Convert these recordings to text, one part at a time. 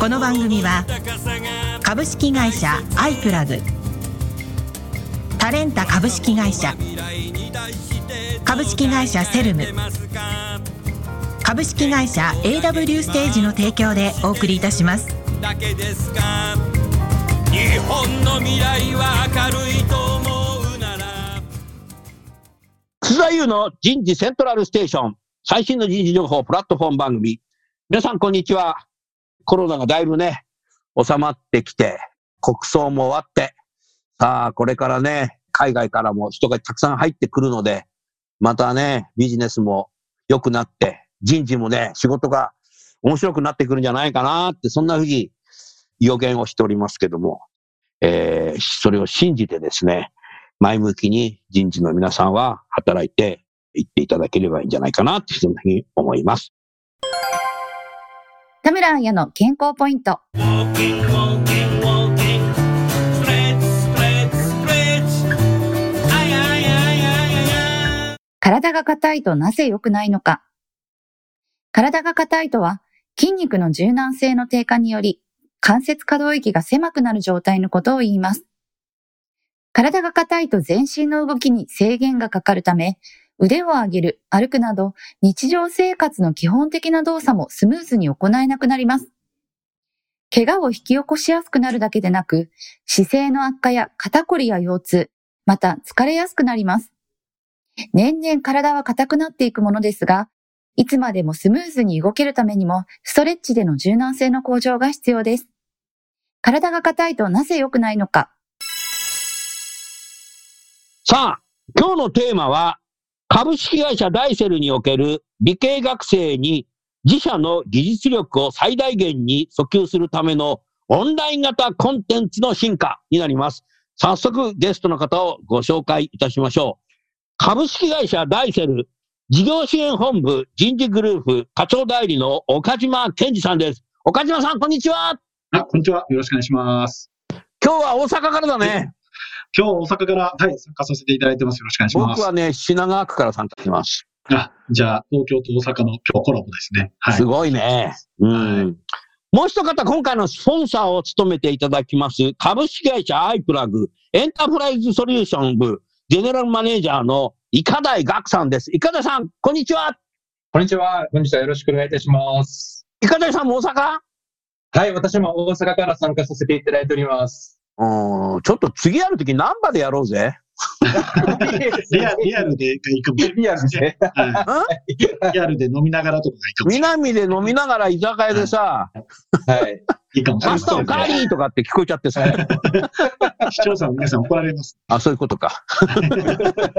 この番組は株式会社アイプラグ。タレンタ株式会社。株式会社セルム。株式会社 AW ステージの提供でお送りいたします。だけですか。日本の未来は明るいと思うなら。楠田優の人事セントラルステーション。最新の人事情報プラットフォーム番組。皆さんこんにちはコロナがだいぶね収まってきて国葬も終わってさあこれからね海外からも人がたくさん入ってくるのでまたねビジネスも良くなって人事もね仕事が面白くなってくるんじゃないかなって、そんなふうに予言をしておりますけども、えー、それを信じてですね、前向きに人事の皆さんは働いていっていただければいいんじゃないかなって、そんなふうに思います。田村彩の健康ポイント。体が硬いとなぜ良くないのか。体が硬いとは、筋肉の柔軟性の低下により、関節可動域が狭くなる状態のことを言います。体が硬いと全身の動きに制限がかかるため、腕を上げる、歩くなど、日常生活の基本的な動作もスムーズに行えなくなります。怪我を引き起こしやすくなるだけでなく、姿勢の悪化や肩こりや腰痛、また疲れやすくなります。年々体は硬くなっていくものですが、いつまでもスムーズに動けるためにも、ストレッチでの柔軟性の向上が必要です。体が硬いとなぜ良くないのか。さあ、今日のテーマは、株式会社ダイセルにおける理系学生に自社の技術力を最大限に訴求するためのオンライン型コンテンツの進化になります。早速ゲストの方をご紹介いたしましょう。株式会社ダイセル事業支援本部人事グループ課長代理の岡島健二さんです。岡島さん、こんにちは。あ、こんにちは。よろしくお願いします。今日は大阪からだね。今日大阪から、はい、参加させていただいてます。よろしくお願いします。僕はね、品川区から参加します。あ、じゃあ、東京と大阪の今日コラボですね。はい。すごいね。うん。はいもう一方、今回のスポンサーを務めていただきます、株式会社アイプラグエンタープライズソリューション部ジェネラルマネージャーのいかだいがくさんです。いかだいさん、こんにちは。こんにちは。本日はよろしくお願いいたします。いかだいさんも大阪？はい、私も大阪から参加させていただいております。うん、ちょっと次やるときナンバでやろうぜ。リアリアルで行くリアルで、はい、リアルで飲みながらとか行く南で飲みながら居酒屋でさ、はい。いいかもしれない。マスターカリーとかって聞こえちゃってさ。視聴者の皆さん怒られます。あ、そういうことか。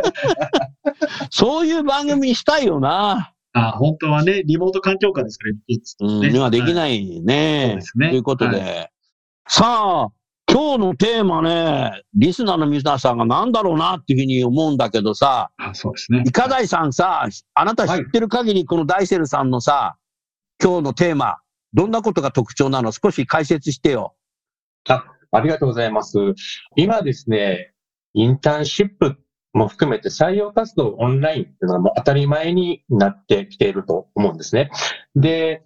そういう番組にしたいよな。あ本当はね、リモート環境下ですから、ね、うん、今できないね。そうですね。ということで。はい、さあ、今日のテーマね、リスナーの皆さんが何だろうなっていうふうに思うんだけどさ、あそうですね。いかだいさんさ、あなた知ってる限りこのダイセルさんのさ、今日のテーマ、どんなことが特徴なの？少し解説してよ。あ、ありがとうございます。今ですね、インターンシップも含めて採用活動オンラインっていうのはもう当たり前になってきていると思うんですね。で、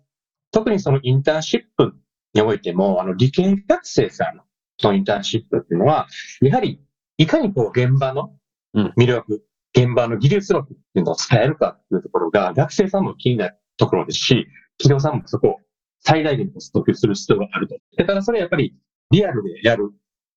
特にそのインターンシップにおいても、あの理系学生さんのインターンシップっていうのは、やはり、いかにこう現場の魅力、うん、現場の技術力っていうのを伝えるかっていうところが、学生さんも気になるところですし、企業さんもそこを最大限に訴求する必要があると。だからそれはやっぱりリアルでやる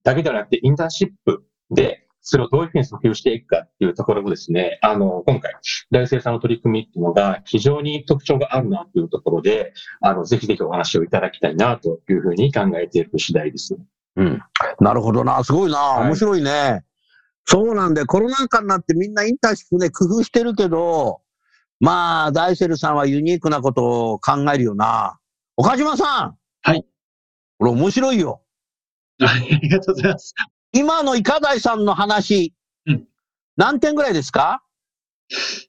だけではなくて、インターンシップで、それをどういうふうに訴求していくかっていうところをですね、あの、今回、大生さんの取り組みっていうのが非常に特徴があるなというところで、あの、ぜひぜひお話をいただきたいなというふうに考えている次第です。うん。なるほどな。すごいな。面白いね。はい、そうなんで、コロナ禍になってみんなインターンシップね、工夫してるけど、まあ、ダイセルさんはユニークなことを考えるよな。岡島さん。はい。これ面白いよ。はいありがとうございます。今のイカダイさんの話、うん何点ぐらいですか？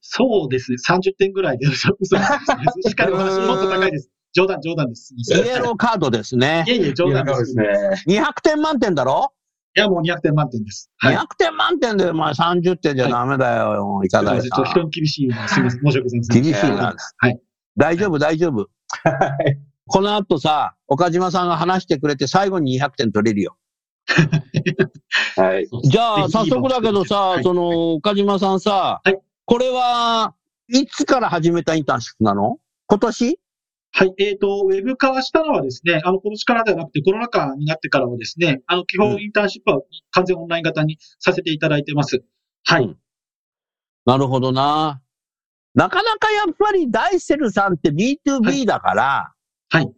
そうですね。30点ぐらいで。しっかりお話もっと高いです。冗談、冗談です。イエローカードですねい。えいえ、冗談です。ね。200点満点だろ、いや、もう200点満点です。はい。200点満点で、まあ30点じゃダメだよ、イカダイさちょっと人ん。に厳しいの。すみません。申し訳ございません。厳しいなはい。大丈夫、大丈夫。はい。この後さ、岡島さんが話してくれて最後に200点取れるよ。はい。じゃあ、早速だけどさ、はいその、岡島さんさ、はいこれは、いつから始めたインターンシップなの？今年？はい。えっ、と、ウェブ化したのはですね、あの、今年からではなくて、コロナ禍になってからはですね、あの、基本インターンシップは完全オンライン型にさせていただいてます。はい。うんなるほどな。なかなかやっぱりダイセルさんって B2B だから、はい。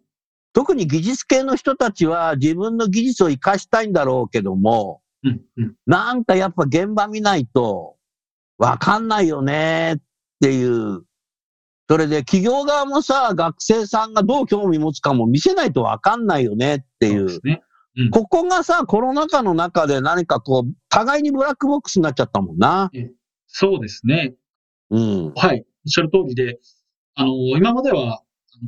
特に技術系の人たちは自分の技術を活かしたいんだろうけども、うん、うん。なんかやっぱ現場見ないとわかんないよねっていう。それで企業側もさ、学生さんがどう興味持つかも見せないとわかんないよねっていうそうです。ね。ここがさ、コロナ禍の中で何かこう、互いにブラックボックスになっちゃったもんな。そうですね。うん。はい。おっしゃる通りで、あの、今までは、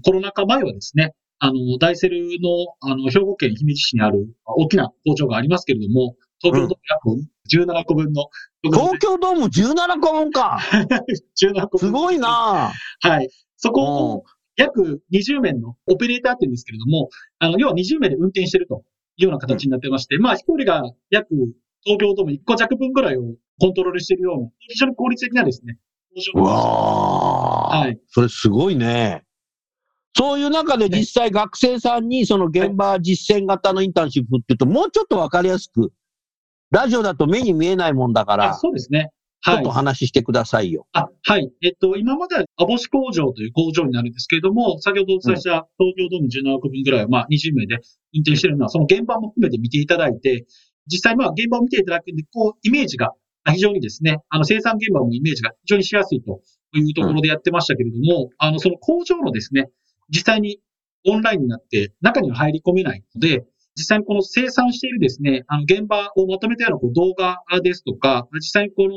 コロナ禍前はですね、あの、ダイセルの、あの、兵庫県姫路市にある大きな工場がありますけれども、東京ドーム約17個分の、東京ドーム17個分か。17個分。すごいなはい。そこうんを約20名のオペレーターって言うんですけれども、あの、要は20名で運転してるというような形になってまして、まあ、一人が約東京ドーム1個弱分ぐらいをコントロールしているような、非常に効率的なですね、うわーはい。それすごいね。そういう中で実際学生さんにその現場実践型のインターンシップって言うと、もうちょっとわかりやすく、ラジオだと目に見えないもんだかあ、ら、そうですね。はいちょっと。話してくださいよ。あ、はい。えっと、今までは、アボシ工場という工場になるんですけれども、先ほどお伝えした東京ドーム17個分ぐらいは、まあ、20名で運転しているのは、その現場も含めて見ていただいて、実際、まあ、現場を見ていただくんで、こう、イメージが非常にですね、あの、生産現場のイメージが非常にしやすいというところでやってましたけれども、あの、その工場のですね、実際にオンラインになって、中には入り込めないので、実際にこの生産しているですね、あの、現場をまとめたようなこう動画ですとか、実際にこの、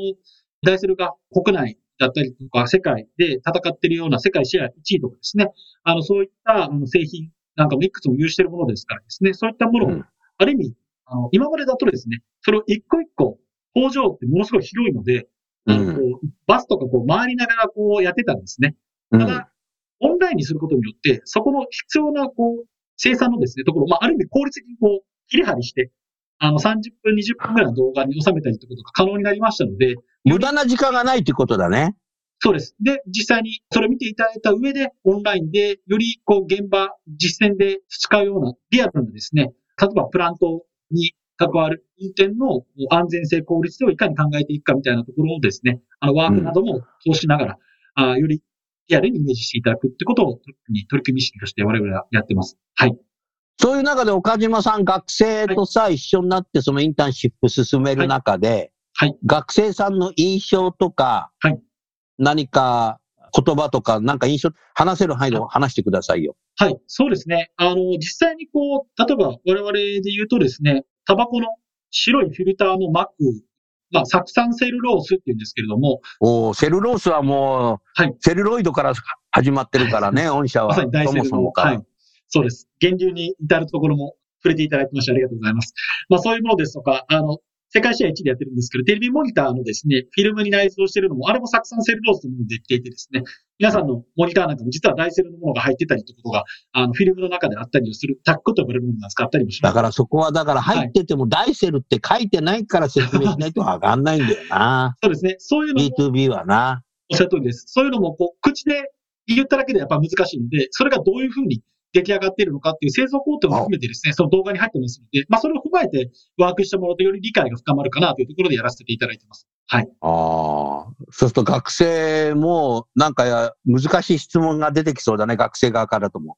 ダイセルが国内だったりとか、世界で戦っているような世界シェア1位とかですね、あの、そういった製品なんかもいくつも有しているものですからですね、そういったものを、うん。ある意味、あの、今までだとですね、それを一個一個、工場ってものすごい広いので、うん。こうバスとかこう回りながらこうやってたんですね。うん。ただ、オンラインにすることによって、そこの必要な、こう、生産のですね、ところ、まあ、ある意味効率的にこう、切り張りして、あの、30分、20分ぐらいの動画に収めたりってことが可能になりましたので、無駄な時間がないってことだね。そうです。で、実際にそれを見ていただいた上で、オンラインで、よりこう、現場、実践で使うような、リアルなですね、例えばプラントに関わる運転の安全性、効率性をいかに考えていくかみたいなところをですね、あの、ワークなども通しながら、あよりリアルにイメージしていただくってことを取り組み意識として我々はやってます。はい。そういう中で岡島さん、学生とさ、一緒になってそのインターンシップ進める中で、はいはい学生さんの印象とか、はい何か言葉とか、なんか印象、話せる範囲で話してくださいよ。はい、そうですね。あの、実際にこう、例えば我々で言うとですね、タバコの白いフィルターの膜、まあ、酢酸セルロースっていうんですけれども、おーセルロースはもう、はいセルロイドから始まってるからね、御社は。まさに大そもセルの、そもから。はい。そうです。源流に至るところも触れていただきましてありがとうございます。まあそういうものですとか、あの、世界シェア1でやってるんですけど、テレビモニターのですね、フィルムに内蔵してるのも、あれも酢酸セルロースというものでできていてですね、皆さんのモニターなんかも実はダイセルのものが入ってたりということが、あの、フィルムの中であったりをする、タックと呼ばれるものなんですかあったりもします。だからそこは、だから入っててもダイセルって書いてないから説明しないとわかんないんだよな。そうですね。そういうのも B2B はな。おっしゃる通りです。そういうのも、こう、口で言っただけでやっぱ難しいので、それがどういうふうに出来上がっているのかっていう製造工程も含めてですね、その動画に入ってますので、まあ、それを踏まえてワークしてもらうとより理解が深まるかなというところでやらせていただいてます。はい。ああ。そうすると学生も、なんかや難しい質問が出てきそうだね、学生側からとも。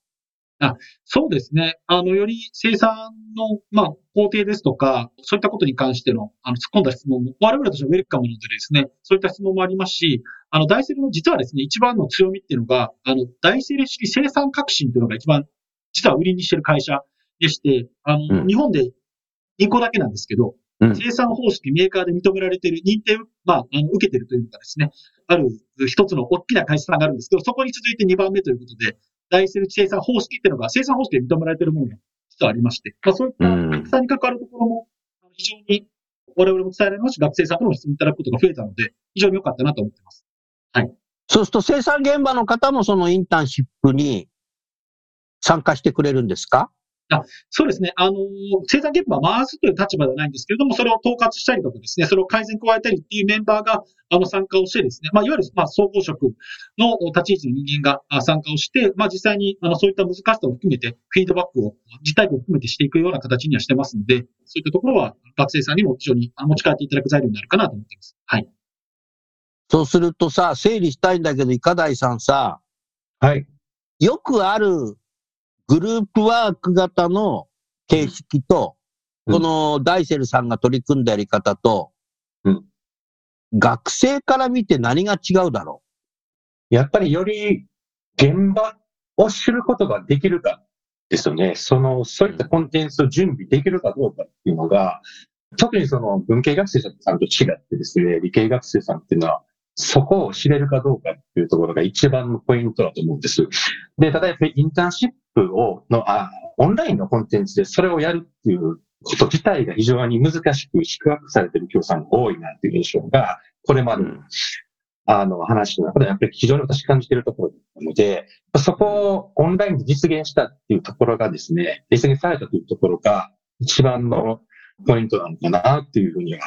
そうですね。あの、より生産の、まあ、工程ですとか、そういったことに関しての、あの、突っ込んだ質問も、我々としてはウェルカムなのでですね、そういった質問もありますし、あの、ダイセルの実はですね、一番の強みっていうのが、あの、ダイセル式生産革新っていうのが一番、実は売りにしてる会社でして、あの、うん日本で2個だけなんですけど、うん生産方式メーカーで認められている、認定、まあ、あの受けてるというのがですね、ある一つの大きな会社さんがあるんですけど、そこに続いて2番目ということで、ダイセル生産方式っていうのが、生産方式で認められているものが実はありまして、まあ、そういったうん。生産に関わるところも、非常に我々も伝えられますし、学生さんからも質問いただくことが増えたので、非常に良かったなと思ってます。そうすると生産現場の方もそのインターンシップに参加してくれるんですか？そうですね。あの、生産現場を回すという立場ではないんですけれども、それを統括したりとかですね、それを改善加えたりっていうメンバーが、あの、参加をしてですね、まあ、いわゆる、まあ、総合職の立ち位置の人間があ参加をして、まあ、実際に、あの、そういった難しさを含めて、フィードバックを、実体験を含めてしていくような形にはしてますので、そういったところは、学生さんにも非常にあ持ち帰っていただく材料になるかなと思っています。はい。そうするとさ、整理したいんだけど、いかだいさんさ、はい。よくあるグループワーク型の形式と、うんこのダイセルさんが取り組んだやり方と、うん学生から見て何が違うだろやっぱりより現場を知ることができるかですよね。その、そういったコンテンツを準備できるかどうかっていうのが、特にその文系学生さんと違ってですね、理系学生さんっていうのは、そこを知れるかどうかっていうところが一番のポイントだと思うんです。で、ただやっぱりインターンシップを、の、あ、オンラインのコンテンツでそれをやるっていうこと自体が非常に難しく宿泊されている教さんが多いなっていう印象が、これまでのあの、話の中でやっぱり非常に私感じているところなので、そこをオンラインで実現したっていうところがですね、実現されたというところが一番のポイントなのかなっていうふうには、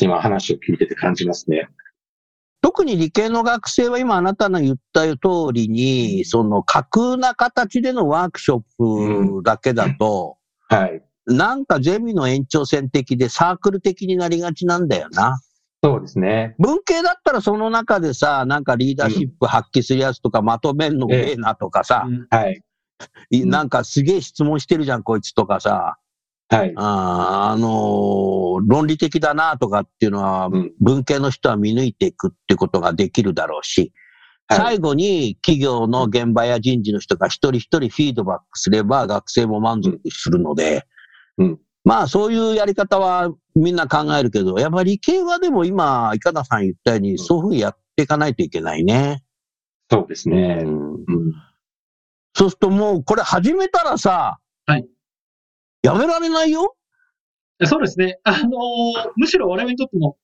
今話を聞いてて感じますね。特に理系の学生は今あなたの言った通りに、その架空な形でのワークショップだけだと、はい。なんかゼミの延長線的でサークル的になりがちなんだよな。そうですね。文系だったらその中でさ、なんかリーダーシップ発揮するやつとか、まとめんのええなとかさ、うんはい。いなんかすげえ質問してるじゃん、こいつとかさ、はい。あーあのー論理的だなとかっていうのは、うん文系の人は見抜いていくってことができるだろうし、はい最後に企業の現場や人事の人が一人一人フィードバックすれば学生も満足するので、うんまあそういうやり方はみんな考えるけど、やっぱり理系はでも今、いかださん言ったように、そういうふうにやっていかないといけないね。そうですね。うんうん。そうするともうこれ始めたらさ、はいやめられないよ？そうですね。あのーむしろ我々にとっても、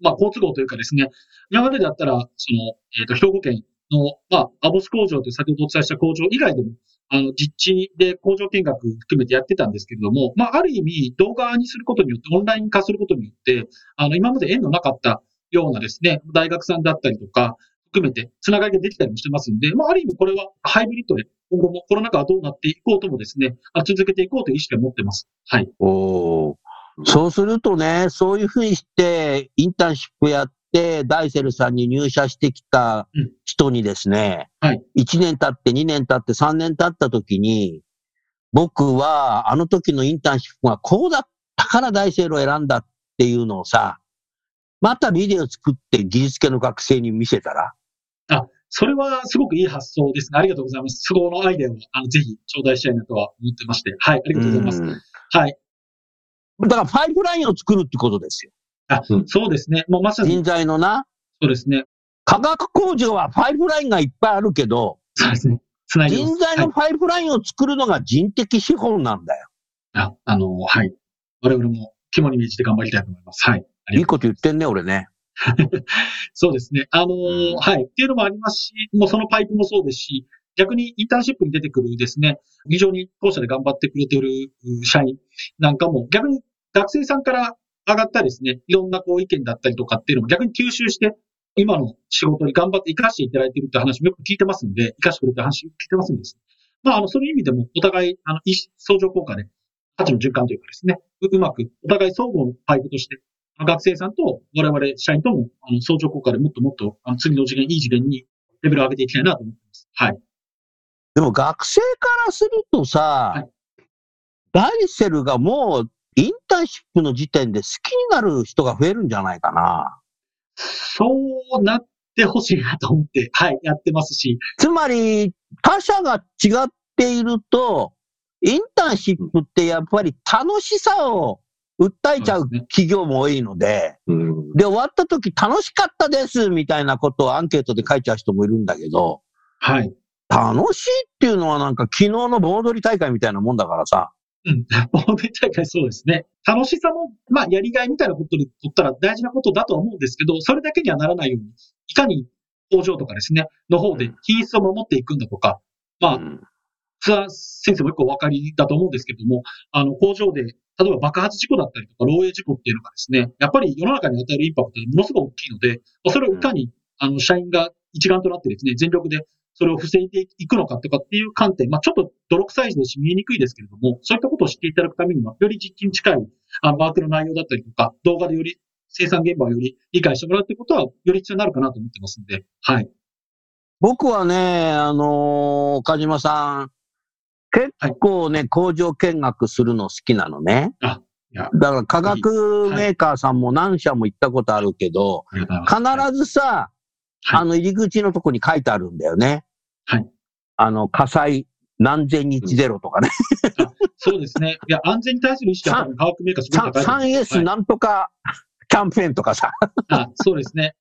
まあ、好都合というかですね、今までだったら、その、えっ、と、兵庫県の、まあ、アボス工場という先ほどお伝えした工場以外でも、あの、実地で工場見学含めてやってたんですけれども、まあ、ある意味、動画にすることによって、オンライン化することによって、あの、今まで縁のなかったようなですね、大学さんだったりとか、含めて、つながりができたりもしてますんで、まあ、ある意味これはハイブリッドで、今後もコロナ禍がどうなっていこうともですね、あ続けていこうという意識を持ってます。はい。おーそうするとね、そういうふうにして、インターンシップやって、ダイセルさんに入社してきたうん人にですね、はい1年経って2年経って3年経った時に、僕はあの時のインターンシップがこうだったからダイセルを選んだっていうのをさ、またビデオ作って技術系の学生に見せたら、それはすごくいい発想ですね。ありがとうございます。そこのアイデアをあのぜひ頂戴したいなとは思ってまして。はい、ありがとうございます。うんはい。だからパイプラインを作るってことですよ。あ、うんそうですね。もうまさに人材のな、そうですね。化学工場はパイプラインがいっぱいあるけど、そうですね。つないで人材のパイプラインを作るのが人的資本なんだよ。はい、ああの、はい。我々も肝に銘じて頑張りたいと思います。はい。いいこと言ってんね、俺ね。そうですね。あのーうんはい。っていうのもありますし、もうそのパイプもそうですし、逆にインターンシップに出てくるですね、非常に当社で頑張ってくれてるう社員なんかも、逆に学生さんから上がったですね、いろんなこう意見だったりとかっていうのも逆に吸収して、今の仕事に頑張って活かしていただいているって話もよく聞いてますんで、活かしてくれてる話聞いてますんです。まあ、あの、そういう意味でも、お互い、あの、相乗効果で、価値の循環というかですね、ううまく、お互い相互のパイプとして、学生さんと我々社員とも、あの、相乗効果でもっともっと、あの、次の次元、いい次元にレベルを上げていきたいなと思ってます。はい。でも学生からするとさ、はいダイセルがもうインターンシップの時点で好きになる人が増えるんじゃないかな。そうなってほしいなと思って、はい、やってますし、つまり他者が違っていると、インターンシップってやっぱり楽しさを訴えちゃう企業も多いので、うん。で、終わった時楽しかったですみたいなことをアンケートで書いちゃう人もいるんだけど、はい。楽しいっていうのはなんか昨日の盆踊り大会みたいなもんだからさ、うん。忘年大会そうですね。楽しさも、まあ、やりがいみたいなことで取ったら大事なことだとは思うんですけど、それだけにはならないように、いかに工場とかですね、の方で品質を守っていくんだとか、まあう、ん津田先生もよくお分かりだと思うんですけども、あの、工場で、例えば爆発事故だったりとか、漏洩事故っていうのがですね、やっぱり世の中に与えるインパクトがものすごく大きいので、まあそれをいかに、あの、社員が一丸となってですね、全力でそれを防いでいくのかとかっていう観点、まあ、ちょっと泥臭いですし見えにくいですけれども、そういったことを知っていただくためには、より実地に近い、あの、ワークの内容だったりとか、動画でより生産現場をより理解してもらうってことは、より必要になるかなと思ってますんで、はい。僕はね、あのー岡島さん、結構ね、工場見学するの好きなのね。あだから化学メーカーさんも何社も行ったことあるけど。必ずさ、はいあの入り口のとこに書いてあるんだよね。はい。あの、火災何千日ゼロとかね。そうですね。いや、安全に対する意識は化学メーカーすごい高いと思います。3S なんとかキャンペーンとかさ。あそうですね。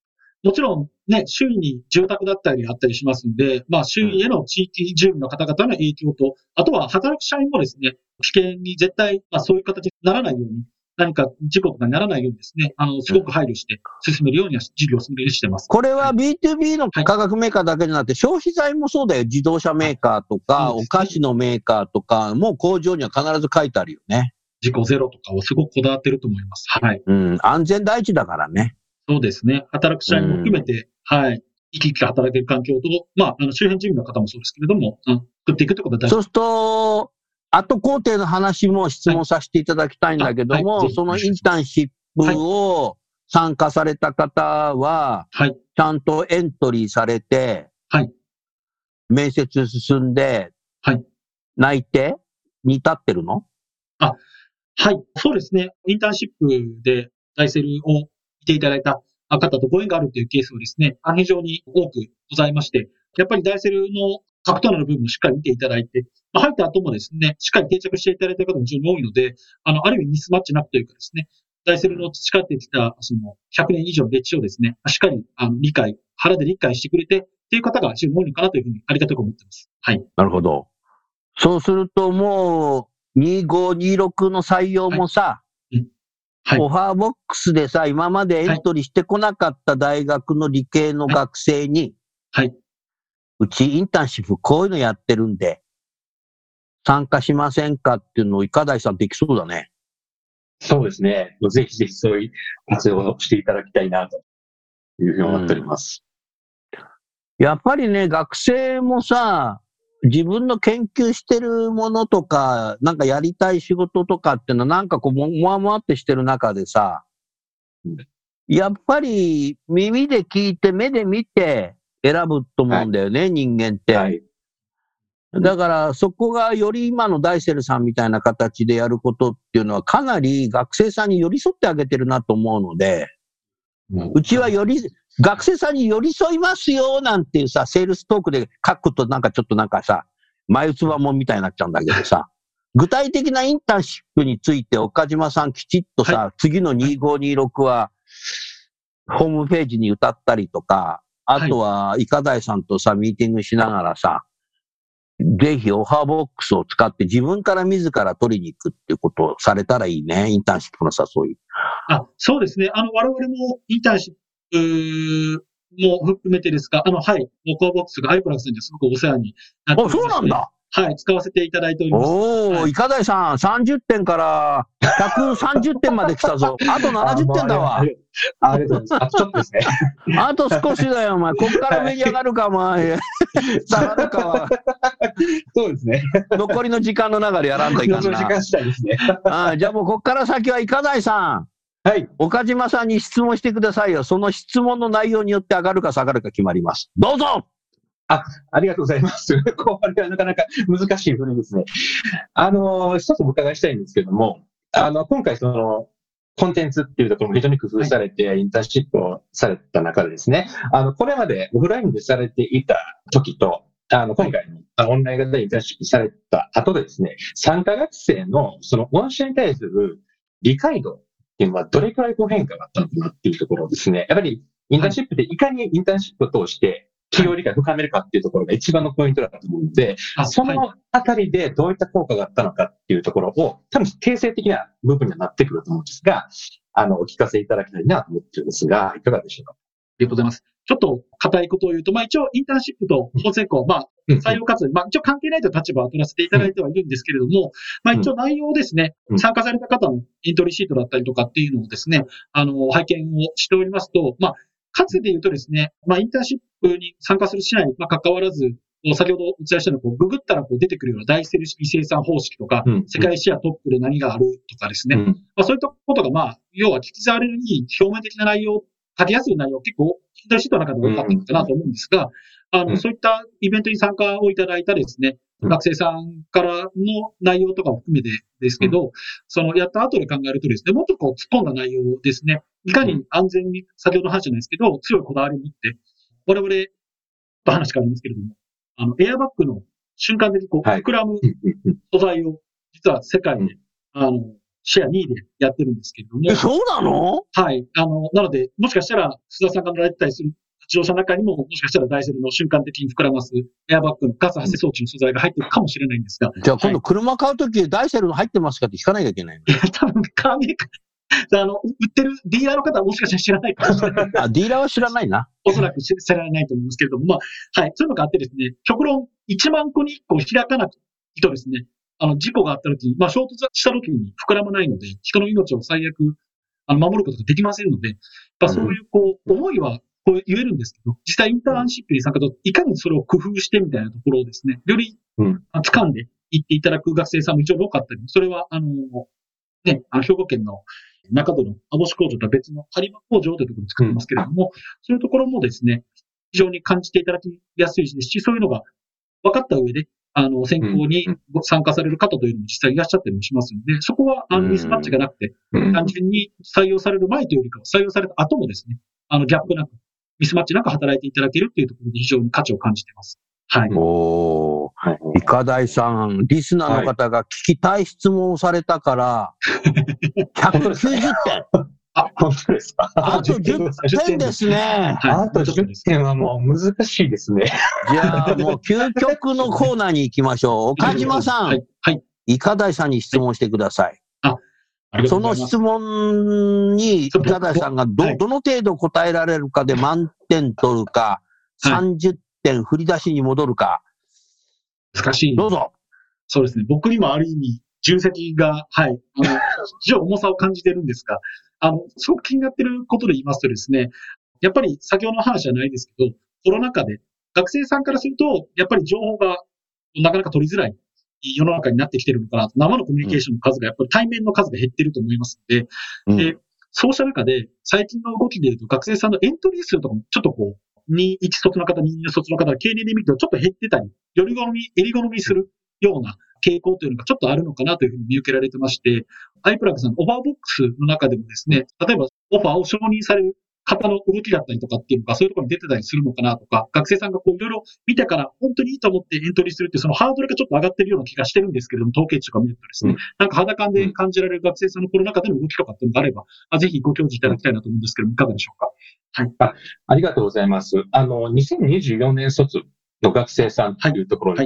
もちろんね、周囲に住宅だったりあったりしますんで、まあ周囲への地域住民の方々の影響と、あとは働く社員もですね、危険に絶対、まあそういう形にならないように、何か事故とかにならないようにですね、あの、すごく配慮して進めるようには事業を進めるようにしてます。これは B2B の化学メーカーだけじゃなくて、消費財もそうだよ。自動車メーカーとか、そうですねお菓子のメーカーとか、もう工場には必ず書いてあるよね。事故ゼロとかをすごくこだわってると思います。はい。うん。安全第一だからね。そうですね。働く社員も含めて、はい。生き生き働ける環境と、まあ、あの、周辺住民の方もそうですけれども、うん、作っていくということは大事そうすると、後工程の話も質問させていただきたいんだけども、はいはいそのインターンシップを参加された方は、はい。ちゃんとエントリーされて、はい。面接進んで、はい。内定に至ってるの？はい、そうですね。インターンシップでダイセルを見ていただいた方とご縁があるというケースはですね、非常に多くございまして、やっぱりダイセルの核となる部分をしっかり見ていただいて、まあ、入った後もですね、しっかり定着していただいた方も非常に多いので、あの、ある意味ミスマッチなくというかですね、ダイセルの培ってきた、その、100年以上の歴史をですね、しっかり、あの、理解、腹で理解してくれて、っていう方が非常に多いのかなというふうにありがたく思っています。はい。なるほど。そうするともう、2526の採用もさ、はい。オファーボックスでさ、今までエントリーしてこなかった大学の理系の学生に、はい。うちインターンシップこういうのやってるんで、参加しませんかっていうのを、いかだいさんできそうだね。そうですね。ぜひぜひそういう活用をしていただきたいな、というふうに思っております。やっぱりね、学生もさ、自分の研究してるものとか、なんかやりたい仕事とかっていうのは、なんかこう、ももわもわってしてる中でさうん、やっぱり耳で聞いて、目で見て選ぶと思うんだよね、人間って。はい。だから、そこがより今のダイセルさんみたいな形でやることっていうのは、かなり学生さんに寄り添ってあげてるなと思うので、うちはより、学生さんに寄り添いますよなんていうさ、セールストークで書くとなんかちょっとなんかさ、眉唾もんみたいになっちゃうんだけどさ、具体的なインターンシップについて岡島さんきちっとさ、次の2526は、ホームページに歌ったりとか、あとは、イカダイさんとさ、ミーティングしながらさ、ぜひオファーボックスを使って自分から自ら取りに行くっていうことをされたらいいね。インターンシップの誘い。あ、そうですね。あの、我々もインターンシップも含めてですが、あの、はい、オコアボックスがアイコラクさんにはすごくお世話になってりまそうなんだ。はい、使わせていただいております。おー、はいイカダイさん、30点から130点まで来たぞ。あと70点だわあ。りがとうございます。あとちょっとですね。あと少しだよ、お前。こっから上に上がるか、お前。下がるかは、そうですね。残りの時間の中でやらんといかんな。その時間次第ですね。あーじゃあもうこっから先はイカダイさん、はい。岡島さんに質問してくださいよ。その質問の内容によって上がるか下がるか決まります。どうぞありがとうございます。これはなかなか難しい振りですね。あの、一つお伺いしたいんですけども、あの、今回その、コンテンツっていうところも非常に工夫されて、インターンシップをされた中でですね、あの、これまでオフラインでされていた時と、あの、今回のあオンライン型でインターンシップされた後でですね、参加学生のその御社に対する理解度っていうのはどれくらいこう変化があったのかなっていうところですね。やっぱりインターンシップでいかにインターンシップを通して企業理解を深めるかっていうところが一番のポイントだと思うので、そはい。のあたりでどういった効果があったのかっていうところを、多分形成的な部分にはなってくると思うんですが、あの、お聞かせいただきたいなと思ってるんですが、いかがでしょうか？ありがとうございます。ちょっと硬いことを言うと、まあ一応インターンシップと法専攻、まあ採用活動、まあ一応関係ないという立場を取らせていただいてはいるんですけれども、まあ一応内容をですねう、ん。参加された方のエントリーシートだったりとかっていうのをですね、あの、拝見をしておりますと、まあ、かつて言うとですね、まあインターンシップに参加するしないにまあ関わらず、先ほどお伝えしたように、ググったらこう出てくるような大セル式生産方式とか、うん。世界シェアトップで何があるとかですね、うん。まあ、そういったことが、まあ、要は聞き障れるに表面的な内容、書きやすい内容、結構、インターンシートの中で多かったのかなと思うんですが、あの、うん。そういったイベントに参加をいただいたですね、うん。学生さんからの内容とかも含めてですけど、そのやった後で考えるとですね、もっとこう突っ込んだ内容ですね、いかに安全に、先ほどの話じゃないですけど、強いこだわりを持って、我々、話変わりますけれども、あの、エアバッグの瞬間的にこう、はい。膨らむ素材を、実は世界で、うん。あの、シェア2位でやってるんですけれども。え、、そうなの？はい。あの、なので、もしかしたら、須田さんが乗られてたりする自動車の中にも、もしかしたらダイセルの瞬間的に膨らますエアバッグのガス発生装置の素材が入ってるかもしれないんですが、じゃあ今度車買うとき、ダイセルの入ってますかって聞かなきゃいけないの？多分、カーメーカー、あの、売ってるディーラーの方はもしかしたら知らないかもしれない。あ、ディーラーは知らないな。おそらく知知らないと思いますけれども、まあ、はい。そういうのがあってですね、極論1万個に1個開かなくとですね、あの、事故があった時に、まあ、衝突した時に膨らまないので、人の命を最悪、あの、守ることができませんので、やっぱそういう、こう、思いは、こう言えるんですけど、実際インターンシップに参加と、いかにそれを工夫してみたいなところをですね、よりうん、あ掴んでいっていただく学生さんも一応多かったり、それは、あの、ね、あの、兵庫県の中戸の網干工場とは別の播磨工場というところに作ってますけれども、そういうところもですね、非常に感じていただきやすいですし、そういうのが分かった上で、あの、選考に参加される方というのも実際いらっしゃったりもしますので、そこは、あの、ミスマッチがなくて、うん単純に採用される前というよりかは、採用された後もですね、あの、ギャップなく、ミスマッチなく働いていただけるっていうところで非常に価値を感じています。はい。おー。はい。イカダイさん、リスナーの方が聞きたい質問をされたから、190点。本当ですか？あと10点ですね。はい。あと10点はもう難しいですね。じゃあもう究極のコーナーに行きましょう。岡島さんはい、。はい。イカダイさんに質問してください。そうの質問に、イそうカダイさんがど、はいどの程度答えられるかで満点取るか、はい30点振り出しに戻るか、難しい。どうぞ。そうですね。僕にもある意味、重責が、はい、あの、非常に重さを感じてるんですが、あの、すごく気になってることで言いますとですね、やっぱり先ほどの話じゃないですけど、コロナ禍で学生さんからすると、やっぱり情報がなかなか取りづらい世の中になってきてるのかなと。生のコミュニケーションの数が、やっぱり対面の数が減ってると思いますので、うんで、そうした中で、最近の動きで言うと、学生さんのエントリー数とかも、ちょっとこう、2、1卒の方、2、2卒の方、経年で見るとちょっと減ってたり、より好み、襟好みするような傾向というのがちょっとあるのかなというふうに見受けられてまして、アイプラグさんオファーボックスの中でもですね、例えばオファーを承認される方の動きだったりとかっていうのが、そういうところに出てたりするのかなとか、学生さんがこういろいろ見てから本当にいいと思ってエントリーするっていうそのハードルがちょっと上がってるような気がしてるんですけれども、統計値とか見るとですね、うんなんか肌感で感じられる学生さんのコロナ禍での動きとかっていうのがあれば、あぜひご教示いただきたいなと思うんですけども、いかがでしょうか？ありがとうございます。あの、2024年卒の学生さんというところで、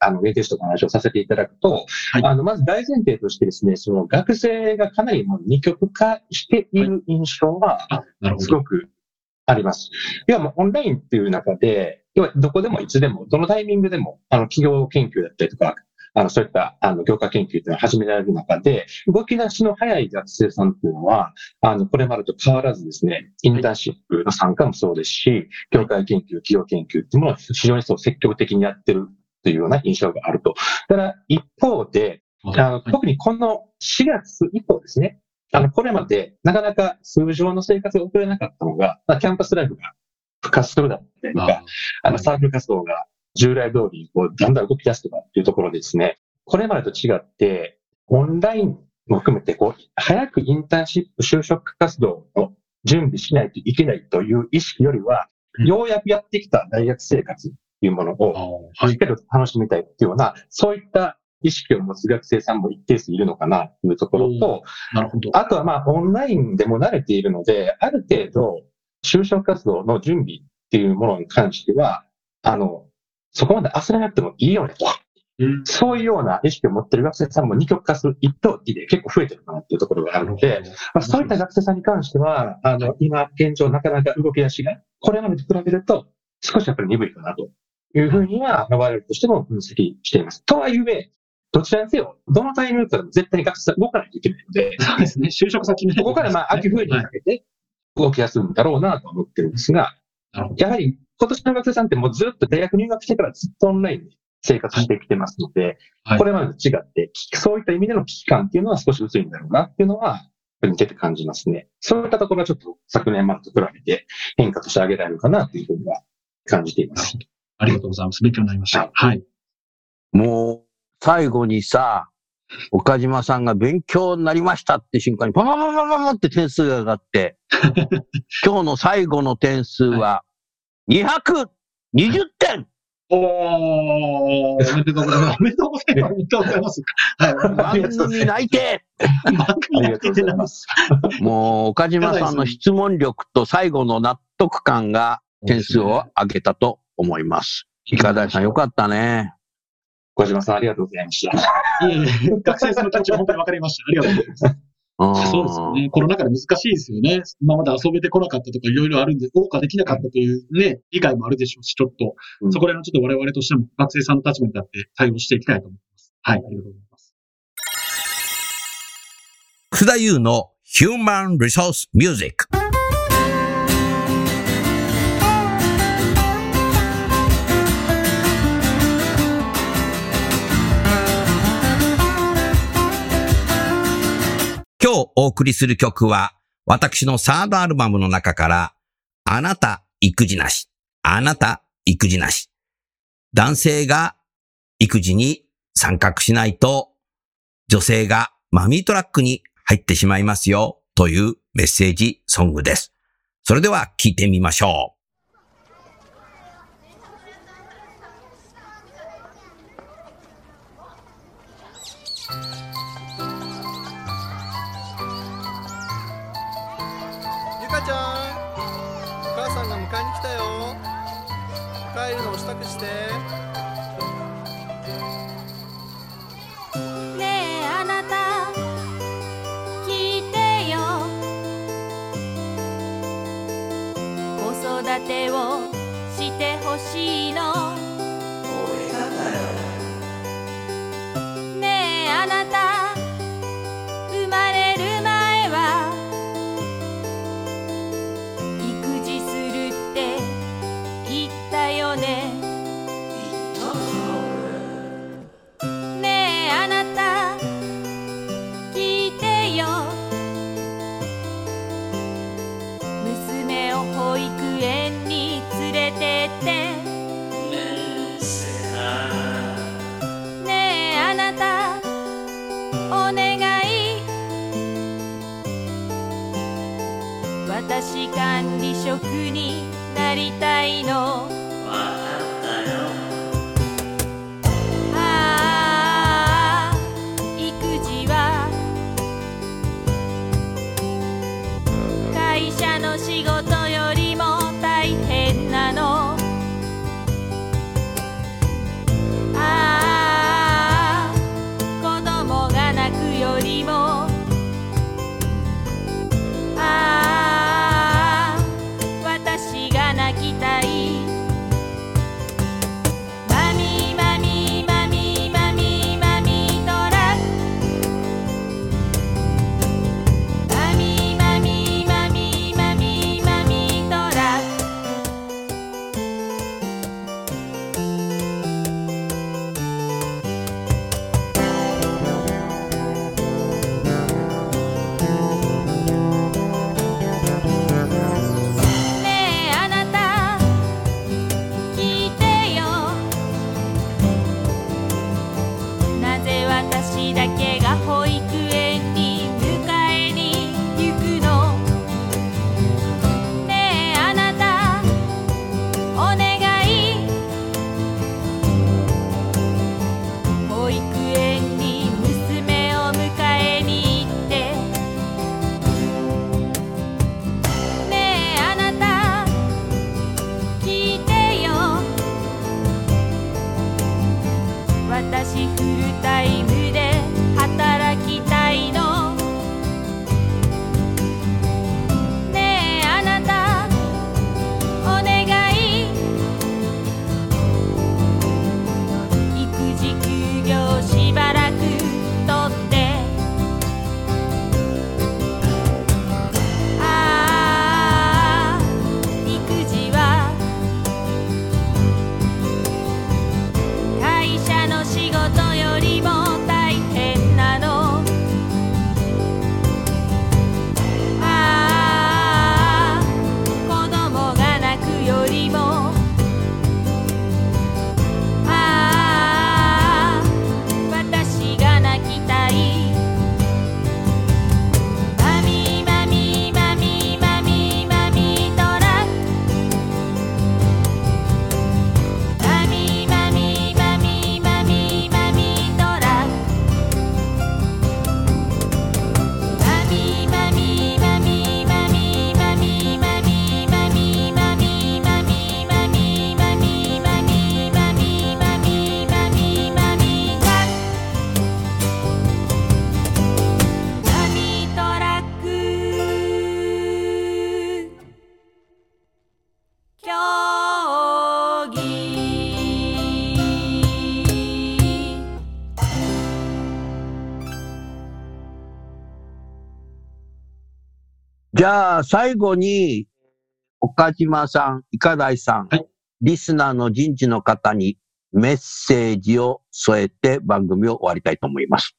はあの、ウェイテストの話をさせていただくと、はいあの、まず大前提としてですね、その学生がかなりもう二極化している印象は。すごくあります。要はもうオンラインっていう中で、要はどこでもいつでも、どのタイミングでも、あの、企業研究だったりとか、あの、そういった、あの、業界研究っていうのを始められる中で、動き出しの早い学生さんっていうのは、あの、これまでと変わらずですね、インターンシップの参加もそうですし、業界研究、企業研究っていうものを非常にそう積極的にやってるというような印象があると。ただ、一方で、あのはい特にこの4月以降ですね、あの、これまでなかなか通常の生活が送れなかったのが、まあキャンパスライフが復活するだったりとか、あの、サークル活動が従来通り、こう、だんだん動き出すとかっていうところでですね、これまでと違って、オンラインも含めて、こう、早くインターンシップ就職活動の準備しないといけないという意識よりは、うんようやくやってきた大学生活っていうものを。しっかりと楽しみたいっていうような、そういった意識を持つ学生さんも一定数いるのかなというところと、なるほど。あとはまあオンラインでも慣れているので、ある程度就職活動の準備っていうものに関しては、あの、そこまで焦らなくてもいいよねと。うんそういうような意識を持っている学生さんも二極化する一等機で結構増えてるかなっていうところがあるので、まあ、そういった学生さんに関しては、あの、今、現状なかなか動き出しが、これまでと比べると、少しやっぱり鈍いかなというふうには、我々としても分析しています。とはいえ、どちらにせよ、どのタイミングかも絶対に学生さん動かないといけないので、そうですね。就職先ね。ここからまあ、秋冬にはいかけて動きやすいんだろうなと思ってるんですが。やはり今年の学生さんってもうずっと大学入学してからずっとオンラインで生活してきてますので、はいこれまでと違って、きそういった意味での危機感っていうのは少し薄いんだろうなっていうのは、似てて感じますね。そういったところはちょっと昨年までと比べて変化として挙げられるかなというふうには感じています。ありがとうございます。勉強になりました。はい。もう、最後にさ、岡島さんが勉強になりましたって瞬間に、パパパパパパって点数が上がって、今日の最後の点数は、220点おー、おめでとうございます。おめでとうございます。おめでとうございます。はい。番組内定番組ありがとうございます。もう、岡島さんの質問力と最後の納得感が点数を上げたと思います。いかだいさんよかったね。小島さんありがとうございました。いえいえ、学生さんの気持ちが本当に分かりました。ありがとうございます。うんそうですよね。コロナ禍で難しいですよね。今まで遊べてこなかったとかいろいろあるんで、謳歌できなかったというね、理解もあるでしょうし、ちょっと、うんそこら辺のちょっと我々としても学生さんの立場に立って対応していきたいと思います。はい、ありがとうございます。楠田優の Human Resource Music。お送りする曲は、私のサードアルバムの中から、あなた育児なし、あなた育児なし。男性が育児に参画しないと、女性がマミートラックに入ってしまいますよというメッセージソングです。それでは聴いてみましょう。てをしてほしいの。しくじゃあ、最後に、岡島さん、いかだいさん、はいリスナーの人事の方にメッセージを添えて番組を終わりたいと思います。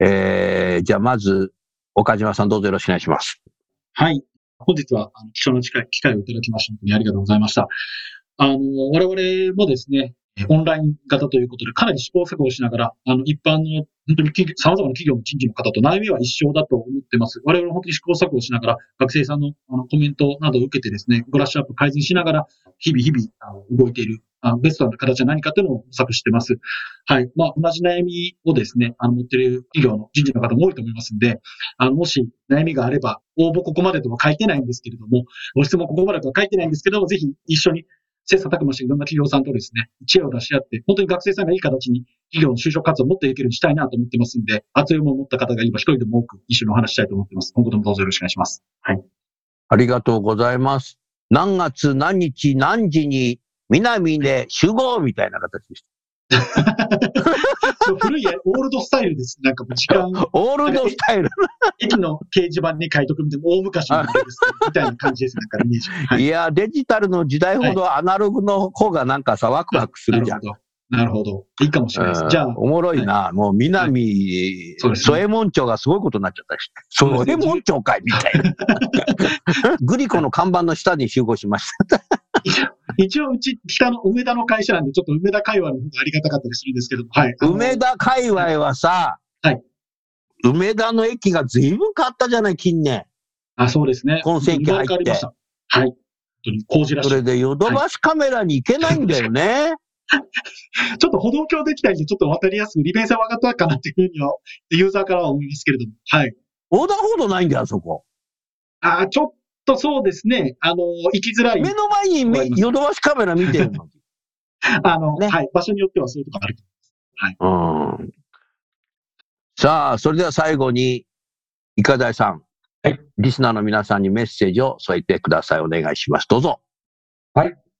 えー、じゃあ、まず、岡島さんどうぞよろしくお願いします。はい。本日は、あの、貴重な機会をいただきまして、ありがとうございました。あの、我々もですね、えオンライン型ということで、かなり試行錯誤しながら、あの、一般の、本当に様々な企業の人事の方と悩みは一緒だと思ってます。我々も本当に試行錯誤しながら、学生さんのあのコメントなどを受けてですね、ブラッシュアップ改善しながら、日々日々あの動いている、あのベストな形は何かというのを模索してます。はい。まあ、同じ悩みをですね、あの、持っている企業の人事の方も多いと思いますんで、あの、もし悩みがあれば、応募ここまでとは書いてないんですけれども、ご質問ここまでとは書いてないんですけども、ぜひ一緒に切磋琢磨していろんな企業さんとですね、知恵を出し合って、本当に学生さんがいい形に企業の就職活動を持っていけるようにしたいなと思ってますんで、熱い思いを持った方が今一人でも多く一緒にお話ししたいと思ってます。今後ともどうぞよろしくお願いします。はい。ありがとうございます。何月何日何時に南で集合みたいな形でしそう 古いオールドスタイルです。なんかもう時間、た。オールドスタイル。駅の掲示板に書いとくみたいな、大昔のあれですみたいな感じです。なんかイメージ。はいいや、デジタルの時代ほどアナログの方がなんかさ、ワクワクするじゃん。なるほど。なるほど。いいかもしれないです。じゃあうん、おもろいな。もう南、添右衛門町がすごいことになっちゃったし。そうですね添門町かいみたいな。グリコの看板の下に集合しました。一応、うち、北の梅田の会社なんで、ちょっと梅田界隈の方がありがたかったりするんですけども、はい。梅田界隈はさ、はい梅田の駅が随分変わったじゃない、近年。あ、そうですね。今世紀入ってはい。工事らしい。それでヨドバシカメラに行けないんだよね。ちょっと歩道橋できたりで、ちょっと渡りやすく、利便性は上がったかなっていうふうには、ユーザーからは思いますけれども、はい。横断歩道ないんだよ、あそこ。あーちょっとそうですね。あの、行きづらい。目の前にめヨドバシカメラ見てるの？あの、ねはい。場所によってはそういうとこある。うん。さあ、それでは最後に、いかだいさん。はい。リスナーの皆さんにメッセージを添えてください。お願いします。どうぞ。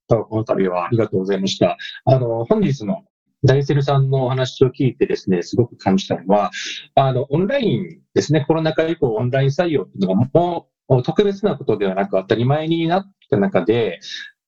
とこの度はありがとうございました。あの、本日の大セルさんのお話を聞いてですね、すごく感じたのは、あの、オンラインですね、コロナ禍以降オンライン採用っていうのがももう特別なことではなく当たり前になった中で、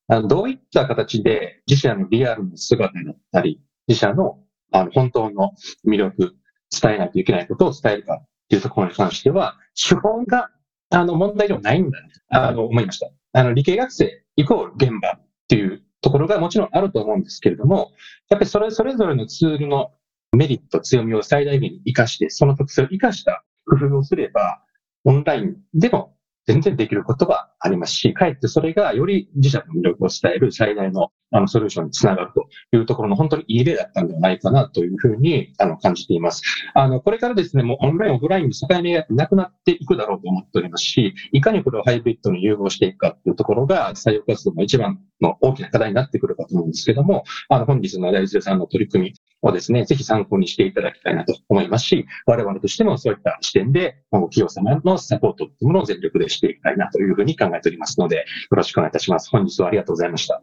あのどういった形で自社のリアルな姿だったり、自社のあの本当の魅力、伝えないといけないことを伝えるかっていうところに関しては、手法があの問題ではないんだ、ね、あの思いました。あの理系学生イコール現場っていうところがもちろんあると思うんですけれども、やっぱりそれそれぞれのツールのメリット、強みを最大限に活かして、その特性を活かした工夫をすれば、オンラインでも全然できることはありますし、かえってそれがより自社の魅力を伝える最大のあのソリューションにつながるというところの本当にいい例だったんではないかなというふうにあの感じています。あの、これからですね、もうオンライン、オフラインの境目がなくなっていくだろうと思っておりますし、いかにこれをハイブリッドに融合していくかというところが採用活動の一番の大きな課題になってくるかと思うんですけども、あの、本日の大輔さんの取り組みをですね、ぜひ参考にしていただきたいなと思いますし、我々としてもそういった視点で、企業様のサポートというものを全力でしていきたいなというふうに考えておりますので、よろしくお願いいたします。本日はありがとうございました。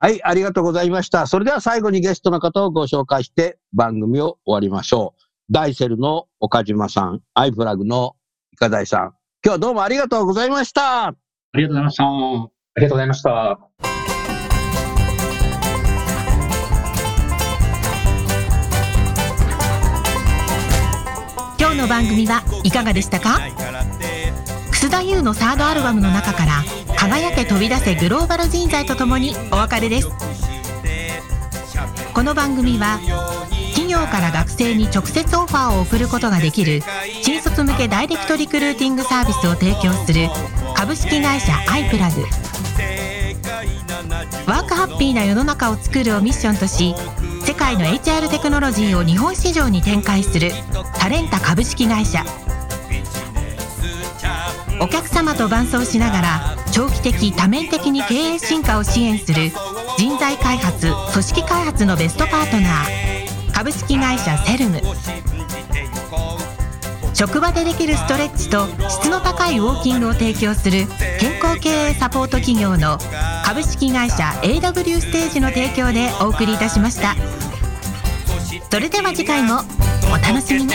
はい、ありがとうございました。それでは最後にゲストの方をご紹介して番組を終わりましょう。ダイセルの岡島さん、アイフラグのイカダイさん。今日はどうもありがとうございました。ありがとうございました。ありがとうございました。今日の番組はいかがでしたか？田優のサードアルバムの中から「輝け飛び出せグローバル人材」とともにお別れです。この番組は企業から学生に直接オファーを送ることができる新卒向けダイレクトリクルーティングサービスを提供する株式会社アイプラグワークハッピーな世の中を作るをミッションとし世界の HR テクノロジーを日本市場に展開するタレンタ株式会社。お客様と伴走しながら長期的多面的に経営進化を支援する人材開発組織開発のベストパートナー株式会社セルム。職場でできるストレッチと質の高いウォーキングを提供する健康経営サポート企業の株式会社 AW ステージの提供でお送りいたしました。それでは次回もお楽しみに。